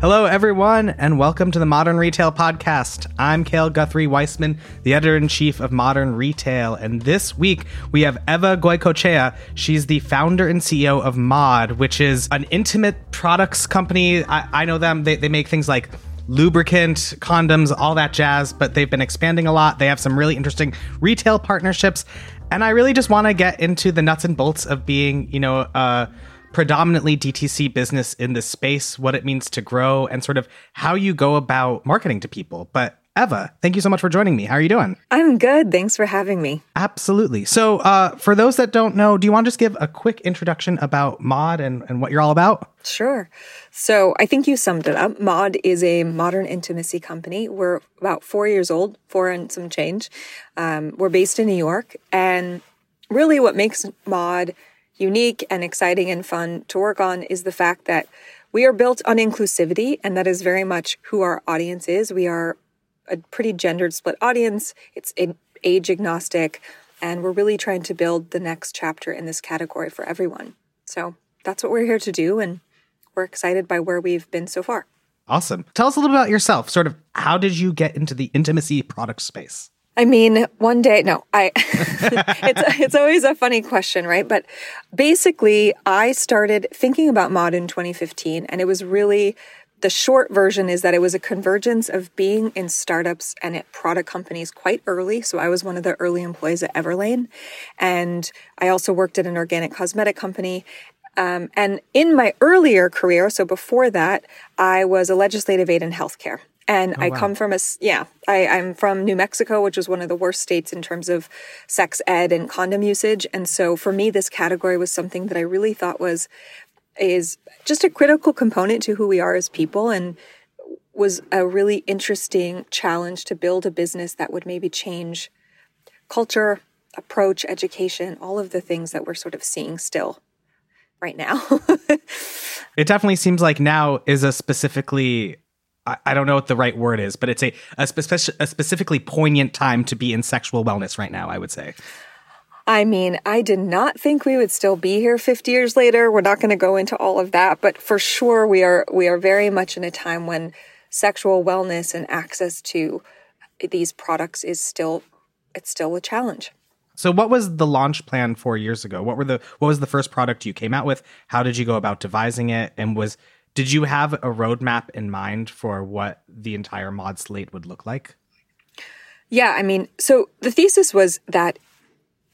Hello, everyone, and welcome to the Modern Retail Podcast. I'm Cale Guthrie Weissman, the editor in chief of Modern Retail, and this week we have Eva Goicochea. She's the founder and CEO of Maude, which is an intimate products company. I, I know them, they, they make things like lubricant, condoms, all that jazz, but they've been expanding a lot. They have some really interesting retail partnerships, and I really just want to get into the nuts and bolts of being, you know, uh, predominantly DTC business in this space, what it means to grow, and sort of how you go about marketing to people. But Eva, thank you so much for joining me. How are you doing? I'm good. Thanks for having me. Absolutely. So, uh, for those that don't know, do you want to just give a quick introduction about Maude and, and what you're all about? Sure. So, I think you summed it up. Maude is a modern intimacy company. We're about four years old, four and some change. Um, we're based in New York. And really, what makes Maude unique and exciting and fun to work on is the fact that we are built on inclusivity, and that is very much who our audience is. We are a pretty gendered split audience, it's age agnostic, and we're really trying to build the next chapter in this category for everyone. So that's what we're here to do, and we're excited by where we've been so far. Awesome. Tell us a little about yourself. Sort of how did you get into the intimacy product space? I mean, one day, no, I, it's, it's always a funny question, right? But basically, I started thinking about Maude in 2015, and it was really the short version is that it was a convergence of being in startups and at product companies quite early. So I was one of the early employees at Everlane. And I also worked at an organic cosmetic company. Um, and in my earlier career, so before that, I was a legislative aide in healthcare. And oh, I wow. come from a, yeah, I, I'm from New Mexico, which is one of the worst states in terms of sex ed and condom usage. And so for me, this category was something that I really thought was, is just a critical component to who we are as people and was a really interesting challenge to build a business that would maybe change culture, approach, education, all of the things that we're sort of seeing still right now. it definitely seems like now is a specifically I, don't know what the right word is, but it's a a, speci- a specifically poignant time to be in sexual wellness right now. I would say. I mean, I did not think we would still be here 50 years later. We're not going to go into all of that, but for sure we are we are very much in a time when sexual wellness and access to these products is still it's still a challenge. So what was the launch plan 4 years ago? What were the what was the first product you came out with? How did you go about devising it and was did you have a roadmap in mind for what the entire Maude slate would look like? Yeah, I mean, so the thesis was that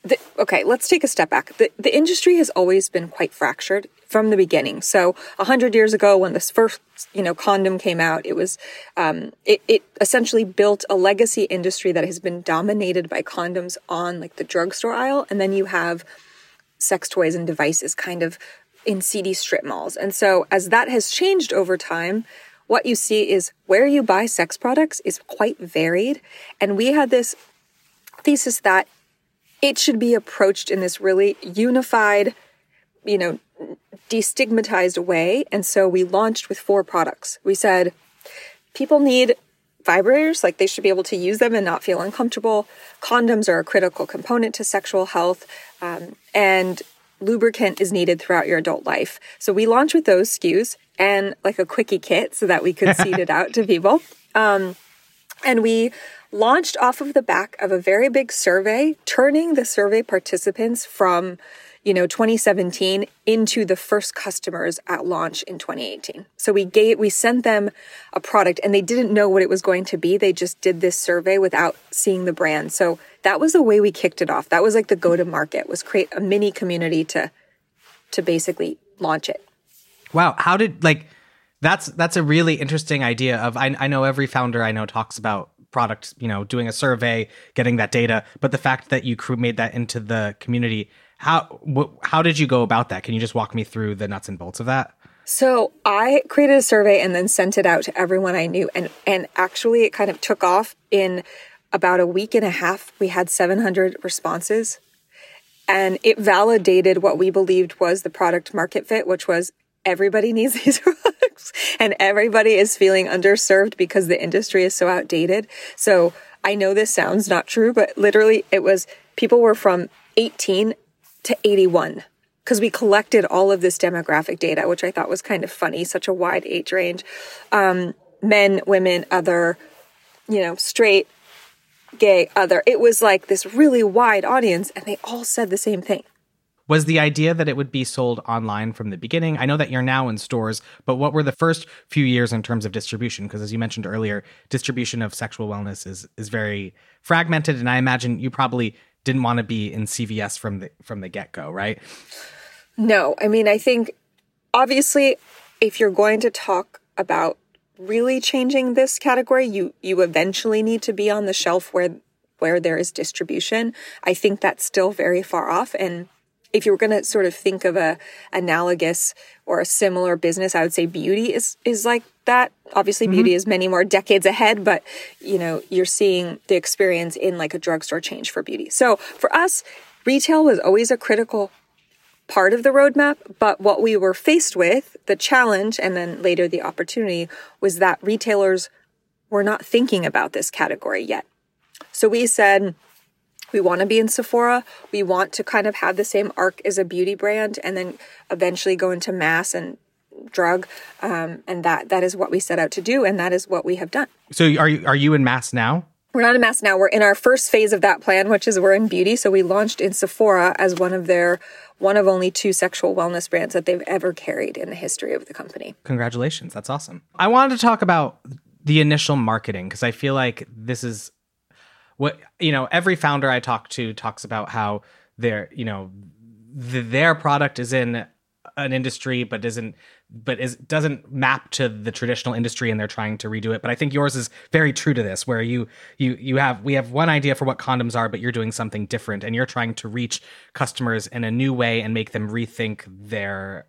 the, okay, let's take a step back. The, the industry has always been quite fractured from the beginning. So a hundred years ago, when this first, you know, condom came out, it was, um, it, it essentially built a legacy industry that has been dominated by condoms on like the drugstore aisle. And then you have sex toys and devices kind of in seedy strip malls. And so as that has changed over time, what you see is where you buy sex products is quite varied. And we had this thesis that it should be approached in this really unified, you know, destigmatized way. And so we launched with four products. We said people need vibrators, like they should be able to use them and not feel uncomfortable. Condoms are a critical component to sexual health. Um, and lubricant is needed throughout your adult life. So we launched with those SKUs and like a quickie kit so that we could seed it out to people. Um, and we launched off of the back of a very big survey, turning the survey participants from you know 2017 into the first customers at launch in 2018 so we gave we sent them a product and they didn't know what it was going to be. They just did this survey without seeing the brand. So that was the way we kicked it off. That was like the go to market was create a mini community to to basically launch it. Wow. How did like that's that's a really interesting idea of I, I know every founder i know talks about product you know doing a survey getting that data but the fact that you made that into the community how wh- how did you go about that? Can you just walk me through the nuts and bolts of that? So I created a survey and then sent it out to everyone I knew, and and actually it kind of took off in about a week and a half. We had 700 responses, and it validated what we believed was the product market fit, which was everybody needs these products and everybody is feeling underserved because the industry is so outdated. So I know this sounds not true, but literally it was people were from 18 to 81. because we collected all of this demographic data, which I thought was kind of funny, such a wide age range. Um, men, women, other, you know, straight, gay, other. It was like this really wide audience, and they all said the same thing. Was the idea that it would be sold online from the beginning? I know that you're now in stores, but what were the first few years in terms of distribution? Because as you mentioned earlier, distribution of sexual wellness is is very fragmented, and I imagine you probably didn't want to be in CVS from the from the get go, right? No, I mean I think obviously if you're going to talk about really changing this category, you you eventually need to be on the shelf where where there is distribution. I think that's still very far off and if you were going to sort of think of a analogous or a similar business, I would say beauty is is like that. Obviously, mm-hmm. beauty is many more decades ahead, but you know, you're seeing the experience in like a drugstore change for beauty. So for us, retail was always a critical part of the roadmap, but what we were faced with, the challenge and then later the opportunity was that retailers were not thinking about this category yet. So we said, we want to be in Sephora. We want to kind of have the same arc as a beauty brand and then eventually go into mass and drug. Um, and that that is what we set out to do, and that is what we have done. So are you are you in mass now? We're not in mass now. We're in our first phase of that plan, which is we're in beauty. So we launched in Sephora as one of their one of only two sexual wellness brands that they've ever carried in the history of the company. Congratulations. That's awesome. I wanted to talk about the initial marketing because I feel like this is what you know every founder i talk to talks about how their you know the, their product is in an industry but isn't but is doesn't map to the traditional industry and they're trying to redo it but i think yours is very true to this where you you you have we have one idea for what condoms are but you're doing something different and you're trying to reach customers in a new way and make them rethink their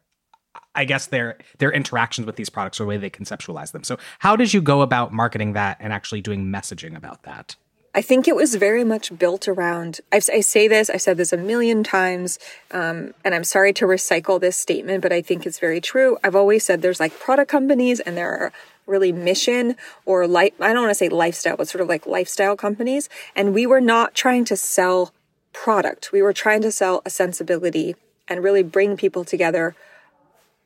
I guess their their interactions with these products or the way they conceptualize them. So, how did you go about marketing that and actually doing messaging about that? I think it was very much built around. i i say this, I've said this a million times, um, and I'm sorry to recycle this statement, but I think it's very true. I've always said there's like product companies and there are really mission or life, I don't want to say lifestyle, but sort of like lifestyle companies. And we were not trying to sell product. We were trying to sell a sensibility and really bring people together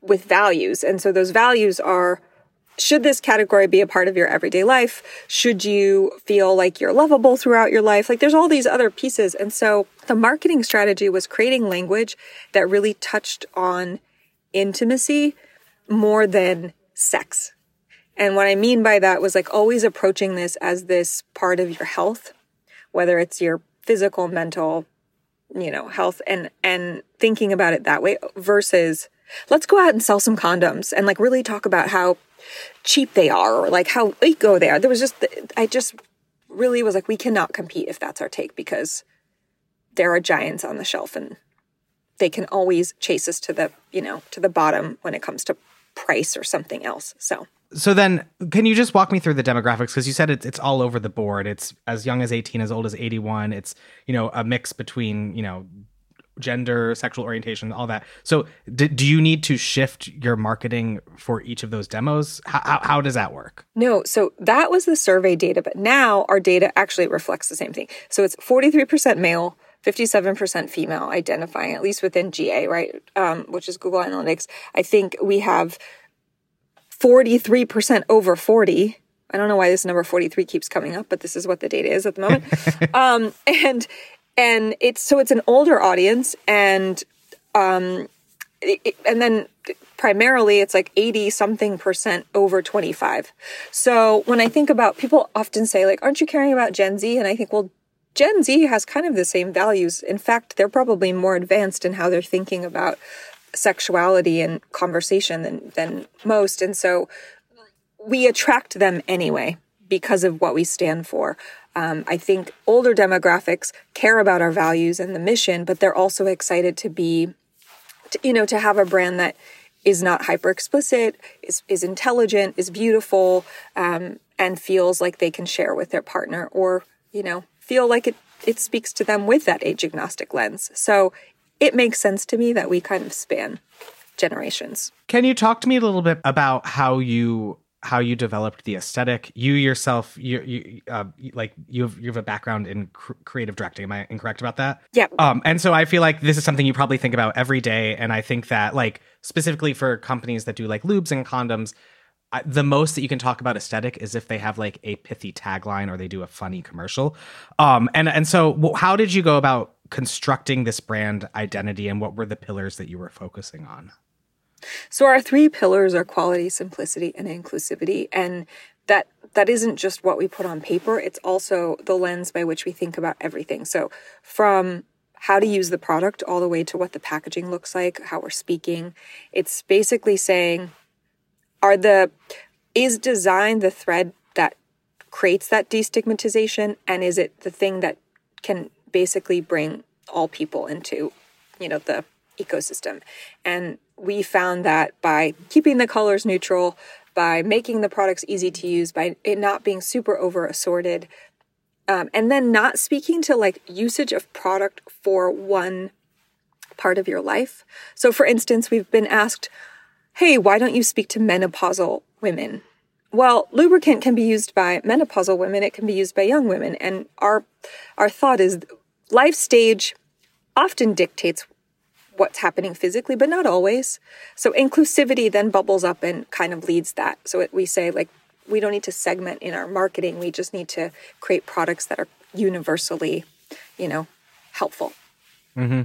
with values. And so those values are should this category be a part of your everyday life? Should you feel like you're lovable throughout your life? Like there's all these other pieces. And so the marketing strategy was creating language that really touched on intimacy more than sex. And what I mean by that was like always approaching this as this part of your health, whether it's your physical, mental, you know, health and and thinking about it that way versus let's go out and sell some condoms and like really talk about how cheap they are or like how eco they are. There was just, I just really was like, we cannot compete if that's our take because there are giants on the shelf and they can always chase us to the, you know, to the bottom when it comes to price or something else. So. So then, can you just walk me through the demographics? Because you said it's it's all over the board. It's as young as eighteen, as old as eighty one. It's you know a mix between you know gender, sexual orientation, all that. So, do, do you need to shift your marketing for each of those demos? How, how, how, does that work? No. So, that was the survey data, but now our data actually reflects the same thing. So, it's 43% male. 57% female identifying, at least within GA, right? Um, which is Google Analytics. I think we have 43% over 40. I don't know why this number 43 keeps coming up, but this is what the data is at the moment. um, and and it's so it's an older audience and um it, and then primarily it's like 80 something percent over 25 so when i think about people often say like aren't you caring about gen z? And i think well gen z has kind of the same values. In fact they're probably more advanced in how they're thinking about sexuality and conversation than than most. And so we attract them anyway because of what we stand for um, I think older demographics care about our values and the mission, but they're also excited to be, to, you know, to have a brand that is not hyper explicit, is, is intelligent, is beautiful, um, and feels like they can share with their partner or, you know, feel like it, it speaks to them with that age agnostic lens. So it makes sense to me that we kind of span generations. Can you talk to me a little bit about how you how you developed the aesthetic. You yourself, you, you uh, like you have you have a background in cr- creative directing. Am I incorrect about that? Yeah. Um, and so I feel like this is something you probably think about every day. And I think that like specifically for companies that do like lubes and condoms, I, the most that you can talk about aesthetic is if they have like a pithy tagline or they do a funny commercial. Um, and and so how did you go about constructing this brand identity, and what were the pillars that you were focusing on? So our three pillars are quality, simplicity, and inclusivity. And that that isn't just what we put on paper, it's also the lens by which we think about everything. So from how to use the product all the way to what the packaging looks like, how we're speaking. It's basically saying are the is design the thread that creates that destigmatization and is it the thing that can basically bring all people into, you know, the ecosystem. And we found that by keeping the colors neutral, by making the products easy to use, by it not being super over assorted, um, and then not speaking to like usage of product for one part of your life. So, for instance, we've been asked, hey, why don't you speak to menopausal women? Well, lubricant can be used by menopausal women, it can be used by young women. And our, our thought is life stage often dictates what's happening physically, but not always. So inclusivity then bubbles up and kind of leads that. So it, we say like we don't need to segment in our marketing. We just need to create products that are universally, you know, helpful. Mm-hmm.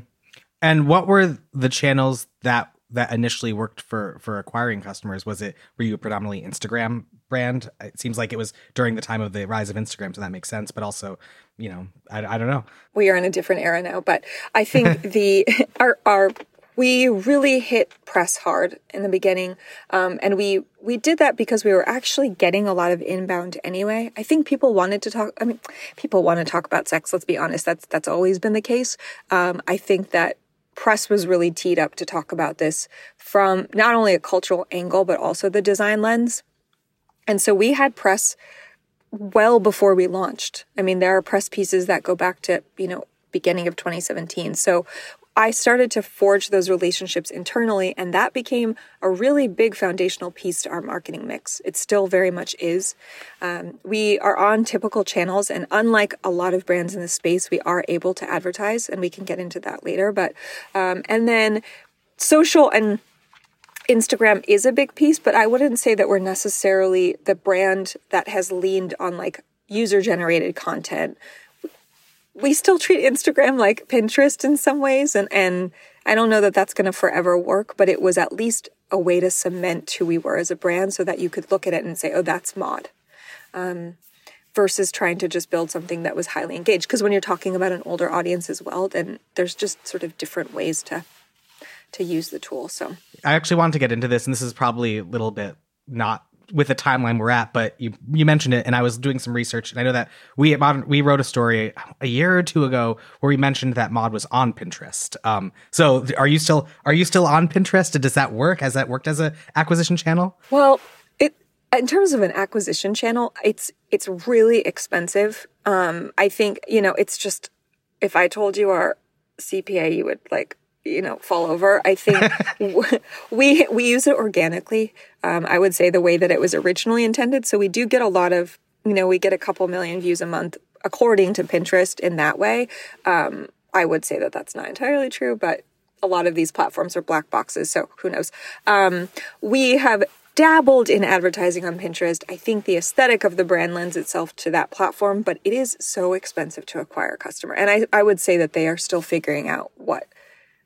And what were the channels that that initially worked for for acquiring customers? Was it were you a predominantly Instagram brand? It seems like it was during the time of the rise of Instagram, so that makes sense. But also, you know, I, I don't know. We are in a different era now, but I think the our our we really hit press hard in the beginning, um, and we we did that because we were actually getting a lot of inbound anyway. I think people wanted to talk. I mean, people want to talk about sex. Let's be honest. That's that's always been the case. Um, I think that press was really teed up to talk about this from not only a cultural angle, but also the design lens. And so we had press well before we launched. I mean, there are press pieces that go back to, you know, beginning of 2017. So I started to forge those relationships internally, and that became a really big foundational piece to our marketing mix. It still very much is. Um, we are on typical channels, and unlike a lot of brands in the space, we are able to advertise, and we can get into that later. But um, and then social and Instagram is a big piece, but I wouldn't say that we're necessarily the brand that has leaned on like user generated content we still treat Instagram like Pinterest in some ways. And, and I don't know that that's going to forever work, but it was at least a way to cement who we were as a brand so that you could look at it and say, oh, that's Maude. Um, versus trying to just build something that was highly engaged. Because when you're talking about an older audience as well, then there's just sort of different ways to to use the tool. So I actually wanted to get into this, and this is probably a little bit not with the timeline we're at, but you you mentioned it, and I was doing some research, and I know that we at Modern we wrote a story a year or two ago where we mentioned that Maude was on Pinterest. Um, so are you still are you still on Pinterest? Does that work? Has that worked as a acquisition channel? Well, it in terms of an acquisition channel, it's it's really expensive. Um, I think you know it's just if I told you our CPA, you would like you know fall over. I think we we use it organically. Um, i would say the way that it was originally intended. So we do get a lot of you know we get a couple million views a month according to pinterest in that way. Um, i would say that that's not entirely true but a lot of these platforms are black boxes so who knows? Um, we have dabbled in advertising on Pinterest. I think the aesthetic of the brand lends itself to that platform, but it is so expensive to acquire a customer. And I, I would say that they are still figuring out what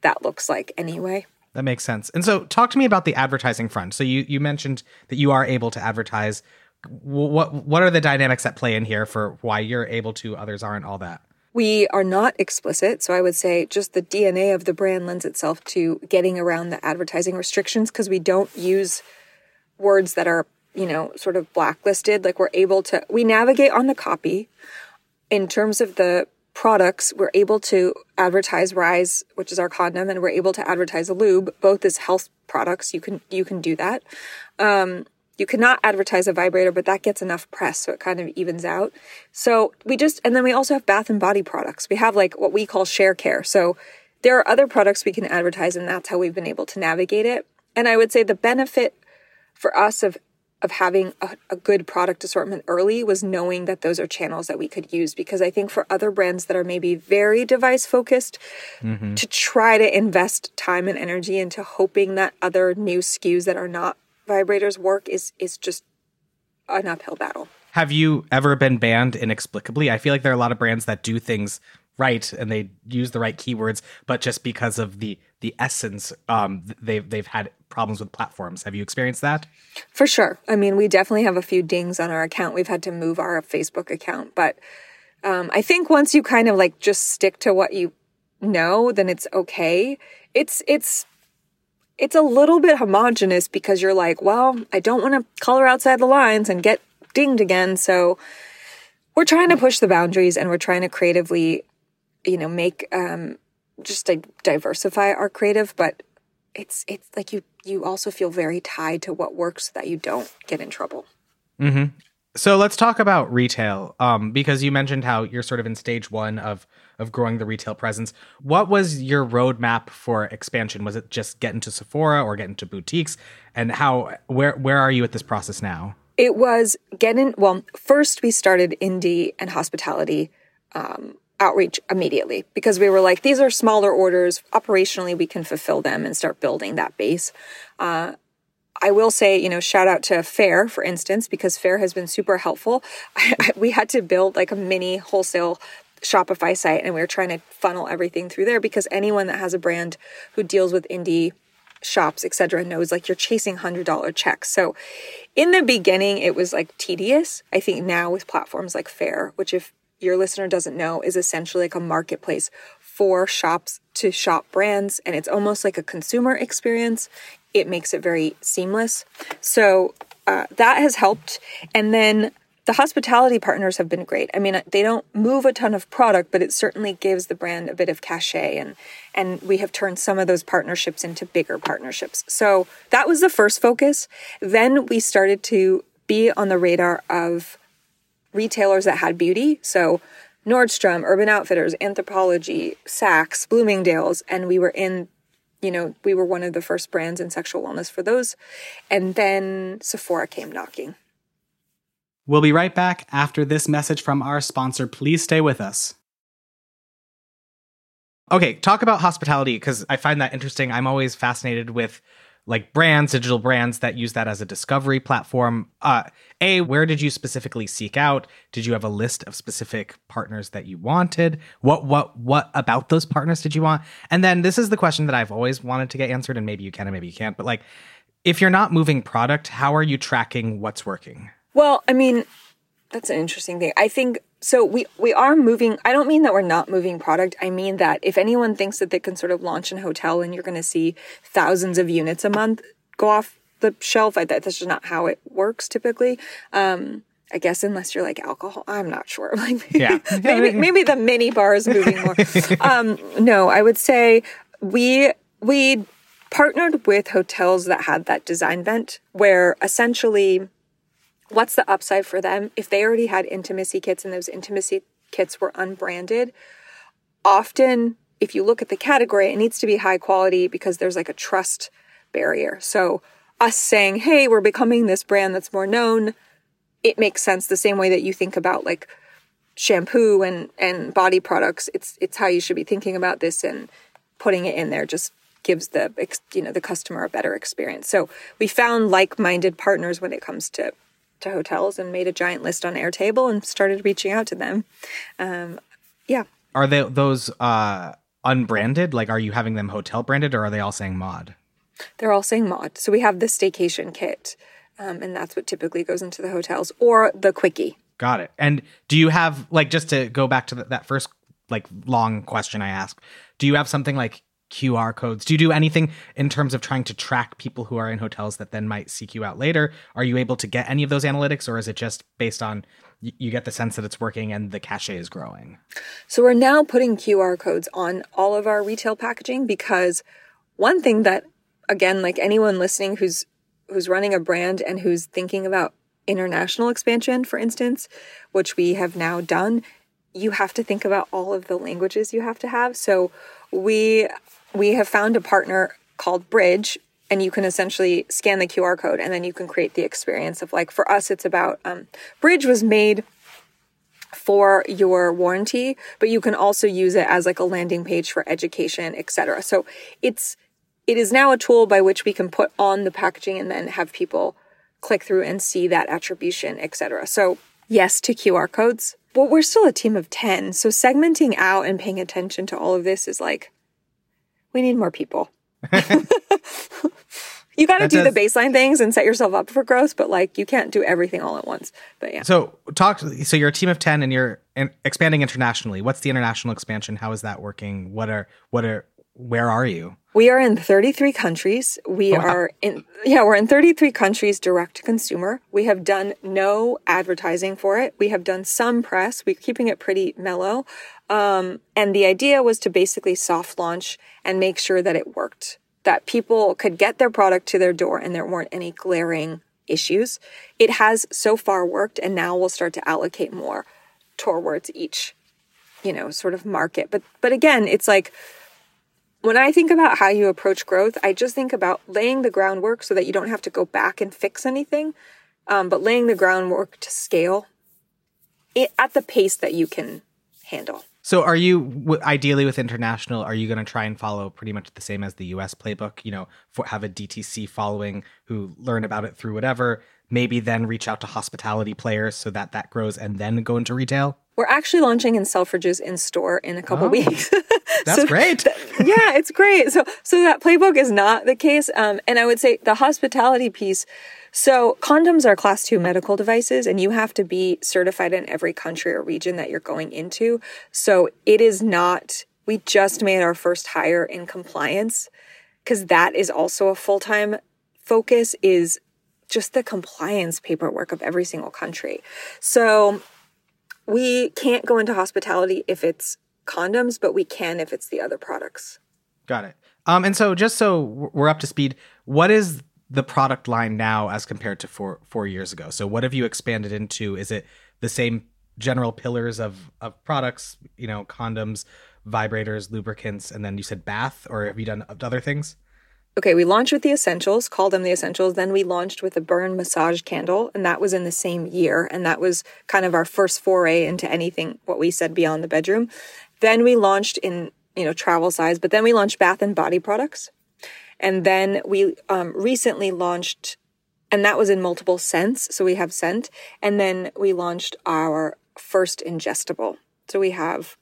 that looks like anyway. That makes sense. And so, talk to me about the advertising front. So you you mentioned that you are able to advertise. What what are the dynamics that play in here for why you're able to, others aren't? All that. We are not explicit, so I would say just the DNA of the brand lends itself to getting around the advertising restrictions because we don't use words that are, you know, sort of blacklisted. Like we're able to, we navigate on the copy. In terms of the products, we're able to advertise Rise, which is our condom, and we're able to advertise a lube, both as health products. You can you can do that. Um, you cannot advertise a vibrator, but that gets enough press, so it kind of evens out. So we just, and then we also have bath and body products. We have like what we call share care. So there are other products we can advertise, and that's how we've been able to navigate it. And I would say the benefit for us of of having a, a, good product assortment early was knowing that those are channels that we could use because I think for other brands that are maybe very device focused mm-hmm. to try to invest time and energy into hoping that other new SKUs that are not vibrators work is is just an uphill battle. Have you ever been banned inexplicably? I feel like there are a lot of brands that do things right and they use the right keywords, but just because of the the essence, um, they've they've had problems with platforms. Have you experienced that? For sure. I mean, we definitely have a few dings on our account. We've had to move our Facebook account, but um, I think once you kind of like just stick to what you know, then it's okay. It's it's it's a little bit homogenous because you're like, well, I don't want to color outside the lines and get dinged again. So we're trying to push the boundaries and we're trying to creatively, you know, make um, just like diversify our creative, but it's it's like you you also feel very tied to what works so that you don't get in trouble. Mm-hmm. So let's talk about retail, um, because you mentioned how you're sort of in stage one of of growing the retail presence. What was your roadmap for expansion? Was it just get into Sephora or get into boutiques? And how where where are you at this process now? It was getting well. First, we started indie and hospitality um, outreach immediately because we were like, these are smaller orders. Operationally, we can fulfill them and start building that base. Uh, I will say, you know, shout out to Faire, for instance, because Faire has been super helpful. I, I, we had to build like a mini wholesale Shopify site and we were trying to funnel everything through there because anyone that has a brand who deals with indie shops, etc., knows like you're chasing $100 checks. So in the beginning, it was like tedious. I think now with platforms like Faire, which if your listener doesn't know, is essentially like a marketplace for shops to shop brands. And it's almost like a consumer experience. It makes it very seamless. So uh, that has helped. And then the hospitality partners have been great. I mean, they don't move a ton of product, but it certainly gives the brand a bit of cachet and and we have turned some of those partnerships into bigger partnerships. So that was the first focus. Then we started to be on the radar of retailers that had beauty. So Nordstrom, Urban Outfitters, Anthropologie, Saks, Bloomingdale's, and we were in you know, we were one of the first brands in sexual wellness for those. And then Sephora came knocking. We'll be right back after this message from our sponsor. Please stay with us. Okay, talk about hospitality because I find that interesting. I'm always fascinated with like brands, digital brands that use that as a discovery platform. Uh, a, where did you specifically seek out? Did you have a list of specific partners that you wanted? What what what about those partners did you want? And then this is the question that I've always wanted to get answered, and maybe you can and maybe you can't. But like, if you're not moving product, how are you tracking what's working? Well, I mean, that's an interesting thing. I think so we we are moving I don't mean that we're not moving product. I mean that if anyone thinks that they can sort of launch an hotel and you're going to see thousands of units a month go off the shelf, I, that's just not how it works typically. Um, I guess unless you're like alcohol, I'm not sure. Like yeah. maybe maybe the mini bar is moving more. um, no, I would say we we partnered with hotels that had that design vent where essentially what's the upside for them? If they already had intimacy kits and those intimacy kits were unbranded often if you look at the category it needs to be high quality because there's like a trust barrier. So us saying hey we're becoming this brand that's more known it makes sense the same way that you think about like shampoo and and body products. It's it's how you should be thinking about this and putting it in there just gives the you know the customer a better experience. So we found like-minded partners when it comes to to hotels and made a giant list on Airtable and started reaching out to them. Um, yeah. Are they those uh, unbranded? Like, are you having them hotel branded, or are they all saying Maude? They're all saying Maude. So we have the staycation kit, um, and that's what typically goes into the hotels, or the quickie. Got it. And do you have like just to go back to the, that first like long question I asked? Do you have something like QR codes? Do you do anything in terms of trying to track people who are in hotels that then might seek you out later? Are you able to get any of those analytics, or is it just based on you get the sense that it's working and the cachet is growing? So we're now putting QR codes on all of our retail packaging because one thing that, again, like anyone listening who's who's running a brand and who's thinking about international expansion, for instance, which we have now done, you have to think about all of the languages you have to have. So we we have found a partner called Brij and you can essentially scan the QR code and then you can create the experience of like, for us, it's about, um, Brij was made for your warranty, but you can also use it as like a landing page for education, etc. So it's, it is now a tool by which we can put on the packaging and then have people click through and see that attribution, etc. So yes to QR codes, but we're still a team of 10. So segmenting out and paying attention to all of this is like, we need more people. you got to do does... the baseline things and set yourself up for growth, but like you can't do everything all at once. But yeah. So talk. So you're a team of ten and you're expanding internationally. What's the international expansion? How is that working? What are what are where are you? We are in 33 countries. We oh, wow. are in, yeah, we're in 33 countries direct to consumer. We have done no advertising for it. We have done some press. We're keeping it pretty mellow. Um, and the idea was to basically soft launch and make sure that it worked, that people could get their product to their door and there weren't any glaring issues. It has so far worked and now we'll start to allocate more towards each, you know, sort of market. But, but again, it's like, when I think about how you approach growth, I just think about laying the groundwork so that you don't have to go back and fix anything, um, but laying the groundwork to scale it, at the pace that you can handle. So, are you ideally with international? Are you going to try and follow pretty much the same as the U.S. playbook? You know, for, have a DTC following who learn about it through whatever. Maybe then reach out to hospitality players so that that grows, and then go into retail. We're actually launching in Selfridges in store in a couple oh, weeks. that's so great. Yeah, it's great. So, so that playbook is not the case. Um, and I would say the hospitality piece. So condoms are class two medical devices and you have to be certified in every country or region that you're going into. So it is not, we just made our first hire in compliance because that is also a full-time focus is just the compliance paperwork of every single country. So we can't go into hospitality if it's condoms, but we can if it's the other products. Got it. Um, and so just so we're up to speed, what is the product line now as compared to four four years ago? So what have you expanded into? Is it the same general pillars of of products? You know, condoms, vibrators, lubricants, and then you said bath, or have you done other things? okay, we launched with the essentials, called them the essentials. Then we launched with a burn massage candle, and that was in the same year. And that was kind of our first foray into anything, what we said beyond the bedroom. Then we launched in, you know, travel size, but then we launched bath and body products. And then we um, recently launched, and that was in multiple scents. So we have scent. And then we launched our first ingestible. So we have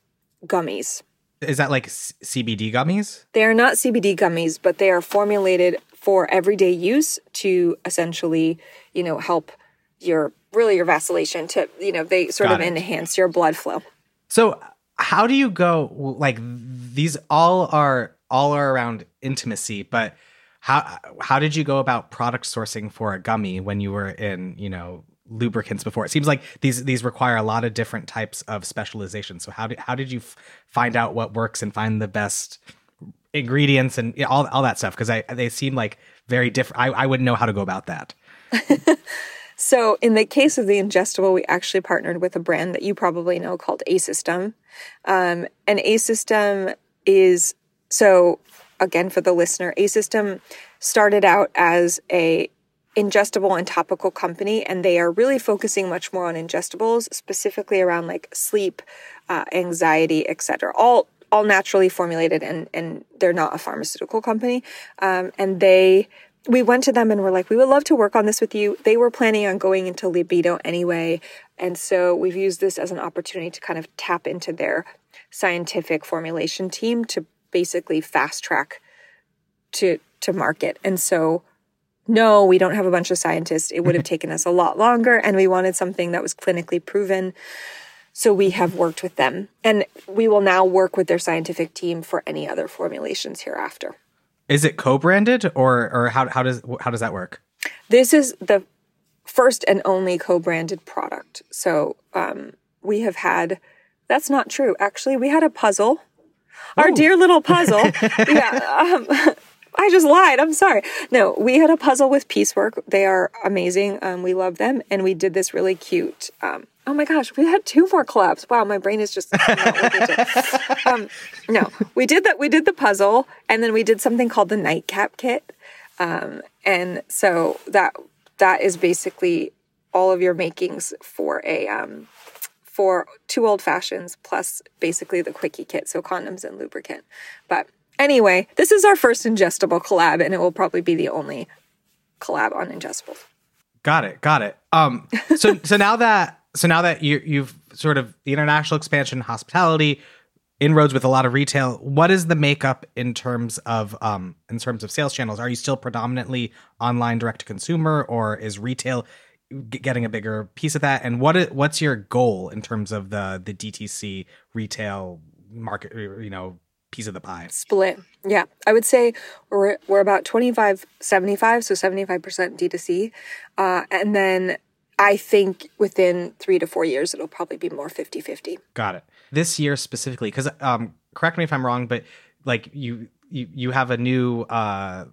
gummies. Is that like CBD gummies? They are not CBD gummies, but they are formulated for everyday use to essentially, you know, help your really your vacillation to, you know, they sort Got of it. enhance your blood flow. So, how do you go like these all are all are around intimacy, but how how did you go about product sourcing for a gummy when you were in, you know, lubricants before. It seems like these these require a lot of different types of specialization. So how did how did you f- find out what works and find the best ingredients and all all that stuff? Because I they seem like very different. I, I wouldn't know how to go about that. so in the case of the ingestible, we actually partnered with a brand that you probably know called Asystem. Um, and Asystem is so again for the listener, Asystem started out as a ingestible and topical company, and they are really focusing much more on ingestibles, specifically around like sleep, uh, anxiety, etc. All all naturally formulated, and and they're not a pharmaceutical company. Um, and they we went to them and were like, we would love to work on this with you. They were planning on going into libido anyway, and so we've used this as an opportunity to kind of tap into their scientific formulation team to basically fast track to to market. And so no, we don't have a bunch of scientists. It would have taken us a lot longer, and we wanted something that was clinically proven. So we have worked with them, and we will now work with their scientific team for any other formulations hereafter. Is it co-branded, or or how how does how does that work? This is the first and only co-branded product. So um, we have had. That's not true. Actually, we had a puzzle. Our Ooh. dear little puzzle. yeah. Um, I just lied. I'm sorry. No, we had a puzzle with Piecework. They are amazing. Um, we love them, and we did this really cute. Um, oh my gosh, we had two more collabs. Wow, my brain is just um, no, we did that. We did the puzzle, and then we did something called the nightcap kit. Um, and so that that is basically all of your makings for a um, for two old fashions plus basically the quickie kit, so condoms and lubricant. But anyway, this is our first ingestible collab, and it will probably be the only collab on ingestibles. Got it. Got it. Um. So so now that so now that you you've sort of the international expansion, hospitality, inroads with a lot of retail. What is the makeup in terms of um in terms of sales channels? Are you still predominantly online direct to consumer, or is retail getting a bigger piece of that? And what what's your goal in terms of the the DTC retail market? You know, piece of the pie. Split. Yeah. I would say we're, we're about 25, 75, so 75% D2C. Uh, and then I think within three to four years, it'll probably be more 50 50. Got it. This year specifically, because um, correct me if I'm wrong, but like you you you have a new uh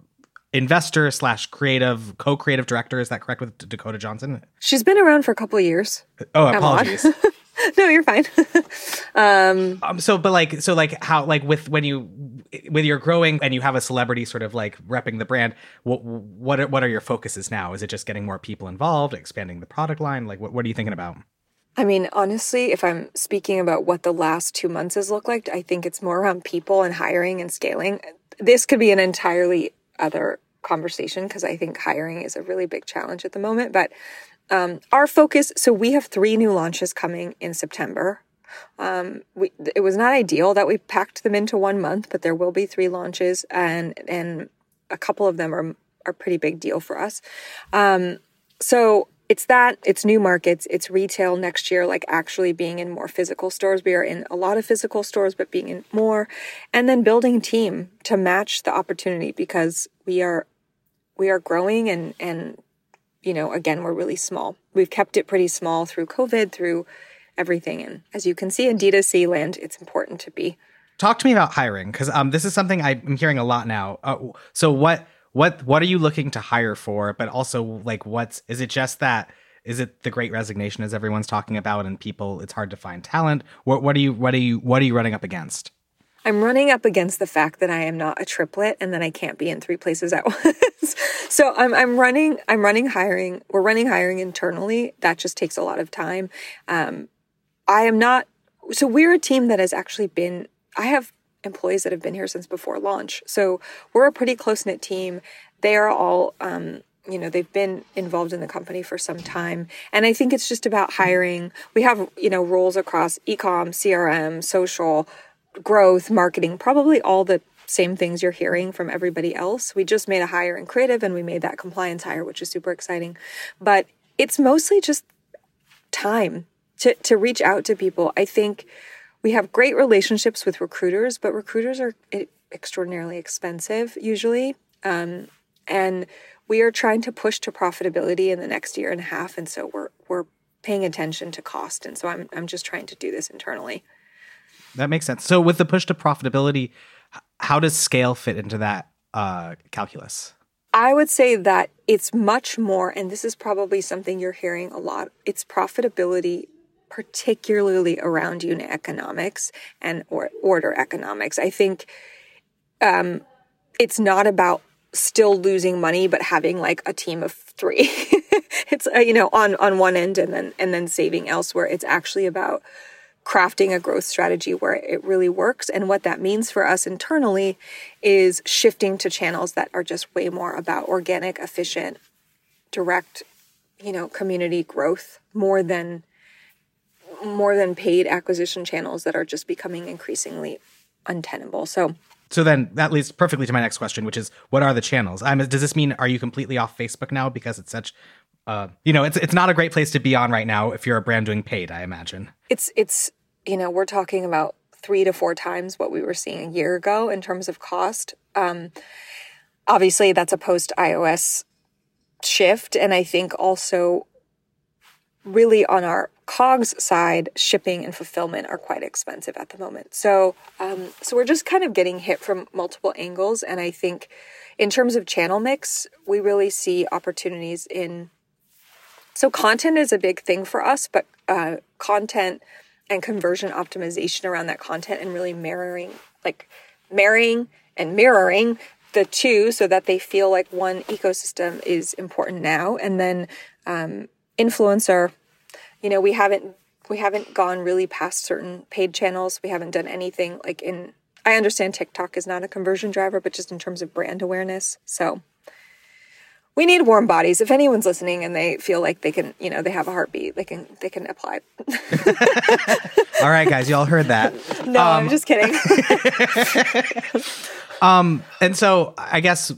investor slash creative co-creative director. Is that correct with Dakota Johnson? She's been around for a couple of years. Oh, apologies. No, you're fine. um, um, so, but like, so like, how like with when you with your growing and you have a celebrity sort of like repping the brand. What what are, what are your focuses now? Is it just getting more people involved, expanding the product line? Like, what what are you thinking about? I mean, honestly, if I'm speaking about what the last two months has looked like, I think it's more around people and hiring and scaling. This could be an entirely other conversation because I think hiring is a really big challenge at the moment. But um, our focus so we have three new launches coming in September. Um, we, it was not ideal that we packed them into one month, but there will be three launches, and and a couple of them are are pretty big deal for us. Um, so it's that it's new markets it's retail next year like actually being in more physical stores. We are in a lot of physical stores but being in more. And then building team to match the opportunity because we are we are growing and and you know again we're really small. We've kept it pretty small through covid through everything. And as you can see in d2c land it's important to be. Talk to me about hiring because um, this is something I'm hearing a lot now. Uh, so what what what are you looking to hire for? But also like what's is it just that is it the great resignation as everyone's talking about and people it's hard to find talent? What what are you what are you what are you running up against? I'm running up against the fact that I am not a triplet and that I can't be in three places at once. so I'm I'm running I'm running hiring. We're running hiring internally. That just takes a lot of time. Um, I am not. So we're a team that has actually been. I have employees that have been here since before launch. So we're a pretty close knit team. They are all. Um, you know they've been involved in the company for some time and i think it's just about hiring we have you know roles across ecom crm social growth, marketing, probably all the same things you're hearing from everybody else. We just made a hire in creative and we made that compliance hire, which is super exciting. But it's mostly just time to, to reach out to people. I think we have great relationships with recruiters, but recruiters are extraordinarily expensive usually. Um, and we are trying to push to profitability in the next year and a half. And so we're, we're paying attention to cost. And so I'm, I'm just trying to do this internally. That makes sense. So with the push to profitability, how does scale fit into that uh, calculus? I would say that it's much more, and this is probably something you're hearing a lot. It's profitability, particularly around unit economics and or order economics. I think um, it's not about still losing money, but having like a team of three. it's uh, you know on on one end and then and then saving elsewhere. It's actually about crafting a growth strategy where it really works. And what that means for us internally is shifting to channels that are just way more about organic, efficient, direct, you know, community growth more than more than paid acquisition channels that are just becoming increasingly untenable. So So then that leads perfectly to my next question, which is what are the channels? Um, does this mean are you completely off Facebook now because it's such uh, you know, it's it's not a great place to be on right now if you're a brand doing paid, I imagine. it's it's you know we're talking about three to four times what we were seeing a year ago in terms of cost um, obviously that's a post ios shift and i think also really on our cogs side shipping and fulfillment are quite expensive at the moment so um, so we're just kind of getting hit from multiple angles and i think in terms of channel mix we really see opportunities in so content is a big thing for us but uh, content and conversion optimization around that content and really mirroring like marrying and mirroring the two so that they feel like one ecosystem is important now. And then um, influencer, you know, we haven't we haven't gone really past certain paid channels. We haven't done anything like in. I understand TikTok is not a conversion driver, but just in terms of brand awareness. So we need warm bodies. If anyone's listening and they feel like they can, you know, they have a heartbeat, they can they can apply. all right, guys, y'all heard that. No, um, I'm just kidding. um, and so I guess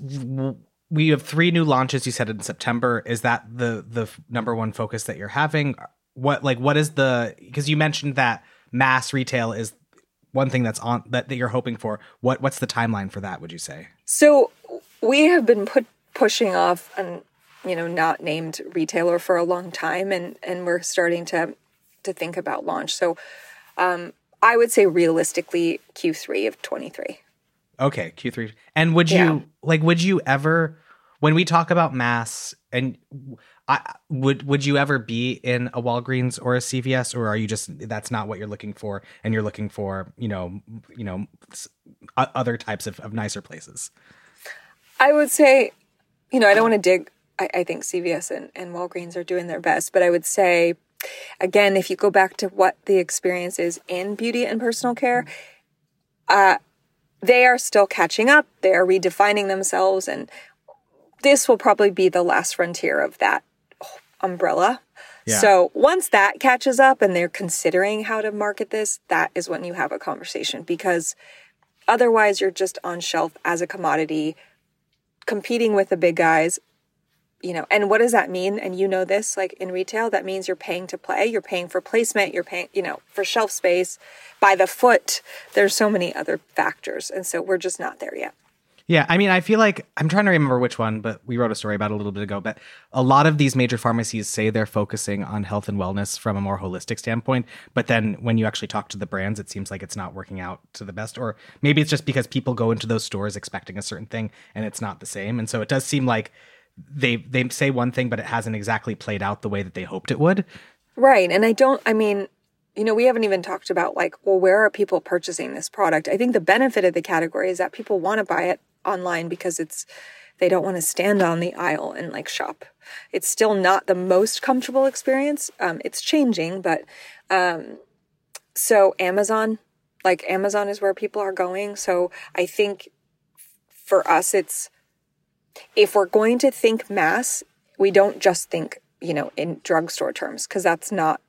we have three new launches. You said in September. Is that the the number one focus that you're having? What like what is the because you mentioned that mass retail is one thing that's on that, that you're hoping for. What what's the timeline for that? Would you say? So we have been put pushing off an you know not named retailer for a long time, and and we're starting to to think about launch. So um, I would say realistically Q3 of 23. Okay, Q3. And would you yeah. like would you ever when we talk about mass and I would would you ever be in a Walgreens or a CVS or are you just that's not what you're looking for and you're looking for, you know, you know other types of, of nicer places? I would say, you know, I don't want to dig I, I think CVS and, and Walgreens are doing their best, but I would say again, if you go back to what the experience is in beauty and personal care, uh, they are still catching up. They are redefining themselves. And this will probably be the last frontier of that umbrella. Yeah. So once that catches up and they're considering how to market this, that is when you have a conversation because otherwise you're just on shelf as a commodity competing with the big guys you know, and what does that mean? And you know this, like in retail, that means you're paying to play, you're paying for placement, you're paying, you know, for shelf space by the foot. There's so many other factors. And so we're just not there yet. Yeah, I mean, I feel like I'm trying to remember which one, but we wrote a story about a little bit ago. But a lot of these major pharmacies say they're focusing on health and wellness from a more holistic standpoint. But then when you actually talk to the brands, it seems like it's not working out to the best. Or maybe it's just because people go into those stores expecting a certain thing and it's not the same. And so it does seem like they they say one thing but it hasn't exactly played out the way that they hoped it would right and i don't i mean you know we haven't even talked about like well where are people purchasing this product? I think the benefit of the category is that people want to buy it online because it's they don't want to stand on the aisle and like shop. It's still not the most comfortable experience. Um, it's changing but um, so amazon like amazon is where people are going. So i think for us it's if we're going to think mass, we don't just think, you know, in drugstore terms, because that's not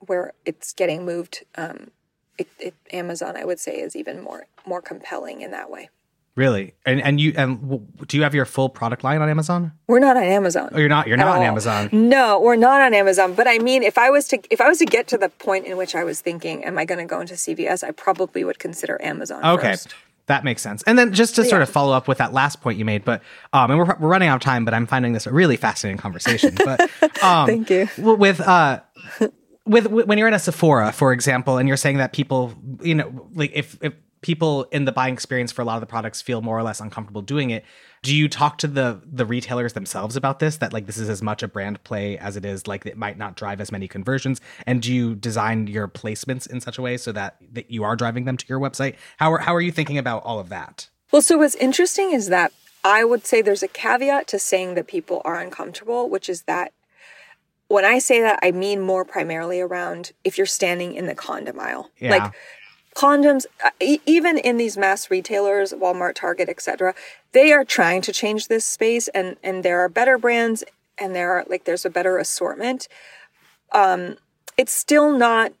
where it's getting moved. Um, it, it, Amazon, I would say, is even more more compelling in that way. Really? And and you and do you have your full product line on Amazon? We're not on Amazon. Oh, you're not. You're not on Amazon. No, we're not on Amazon. But I mean, if I was to if I was to get to the point in which I was thinking, am I going to go into CVS? I probably would consider Amazon. Okay. First. That makes sense. And then just to yeah. sort of follow up with that last point you made, but um, and we're, we're running out of time, but I'm finding this a really fascinating conversation. But um, thank you. With uh, with, when you're in a Sephora, for example, and you're saying that people, you know, like if if people in the buying experience for a lot of the products feel more or less uncomfortable doing it, do you talk to the the retailers themselves about this that like this is as much a brand play as it is like it might not drive as many conversions? And do you design your placements in such a way so that that you are driving them to your website? How are how are you thinking about all of that? Well so what's interesting is that i would say there's a caveat to saying that people are uncomfortable which is that when I say that, I mean more primarily around if you're standing in the condom aisle. Yeah. Like condoms uh, even in these mass retailers walmart target etc they are trying to change this space and and there are better brands and there are like there's a better assortment um it's still not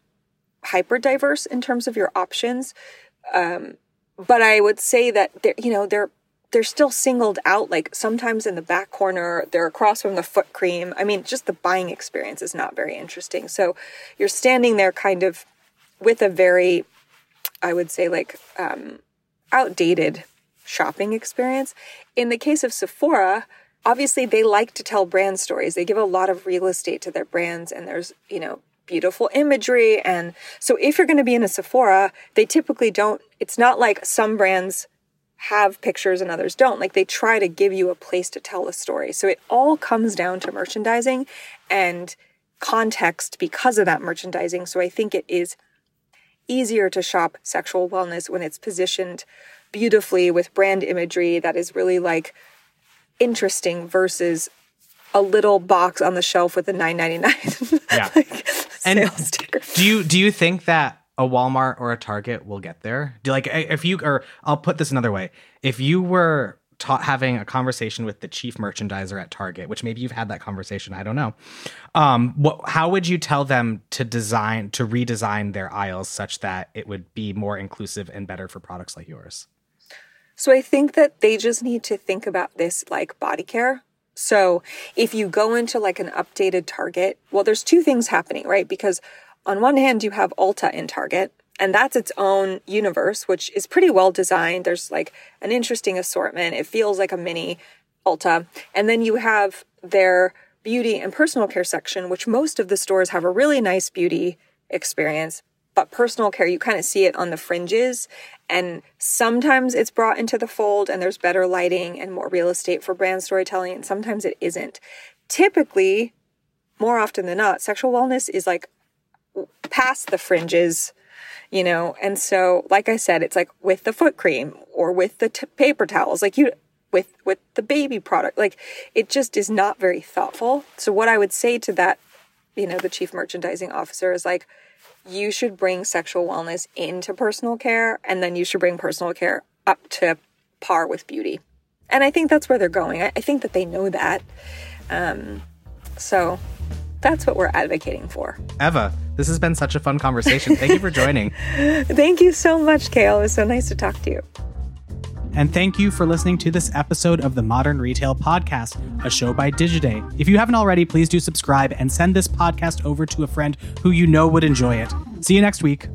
hyper diverse in terms of your options um but i would say that they're you know they're they're still singled out like sometimes in the back corner they're across from the foot cream i mean just the buying experience is not very interesting so you're standing there kind of with a very I would say, like um, outdated shopping experience. In the case of Sephora, obviously they like to tell brand stories. They give a lot of real estate to their brands, and there's, you know, beautiful imagery. And so if you're going to be in a Sephora, they typically don't, it's not like some brands have pictures and others don't. Like they try to give you a place to tell a story. So it all comes down to merchandising and context because of that merchandising. So I think it is easier to shop sexual wellness when it's positioned beautifully with brand imagery that is really like interesting versus a little box on the shelf with a 9.99 Yeah. like, And sticker. Do you do you think that a Walmart or a Target will get there? Do like if you or I'll put this another way. If you were ta- having a conversation with the chief merchandiser at Target, which maybe you've had that conversation, I don't know. Um, what how would you tell them to design to redesign their aisles such that it would be more inclusive and better for products like yours? So I think that they just need to think about this like body care. So if you go into like an updated Target, well, there's two things happening, right? Because on one hand, you have Ulta in Target, and that's its own universe, which is pretty well designed. There's like an interesting assortment. It feels like a mini Ulta. And then you have their beauty and personal care section, which most of the stores have a really nice beauty experience. But personal care, you kind of see it on the fringes. And sometimes it's brought into the fold and there's better lighting and more real estate for brand storytelling. And sometimes it isn't. Typically, more often than not, sexual wellness is like past the fringes, you know? And so, like I said, it's like with the foot cream or with the t- paper towels, like you, with, with the baby product, like it just is not very thoughtful. So what I would say to that, you know, the chief merchandising officer is like, you should bring sexual wellness into personal care and then you should bring personal care up to par with beauty. And I think that's where they're going. I, I think that they know that. Um, so that's what we're advocating for. Eva, this has been such a fun conversation. Thank you for joining. Thank you so much, Cale. It was so nice to talk to you. And thank you for listening to this episode of the Modern Retail Podcast, a show by Digiday. If you haven't already, please do subscribe and send this podcast over to a friend who you know would enjoy it. See you next week.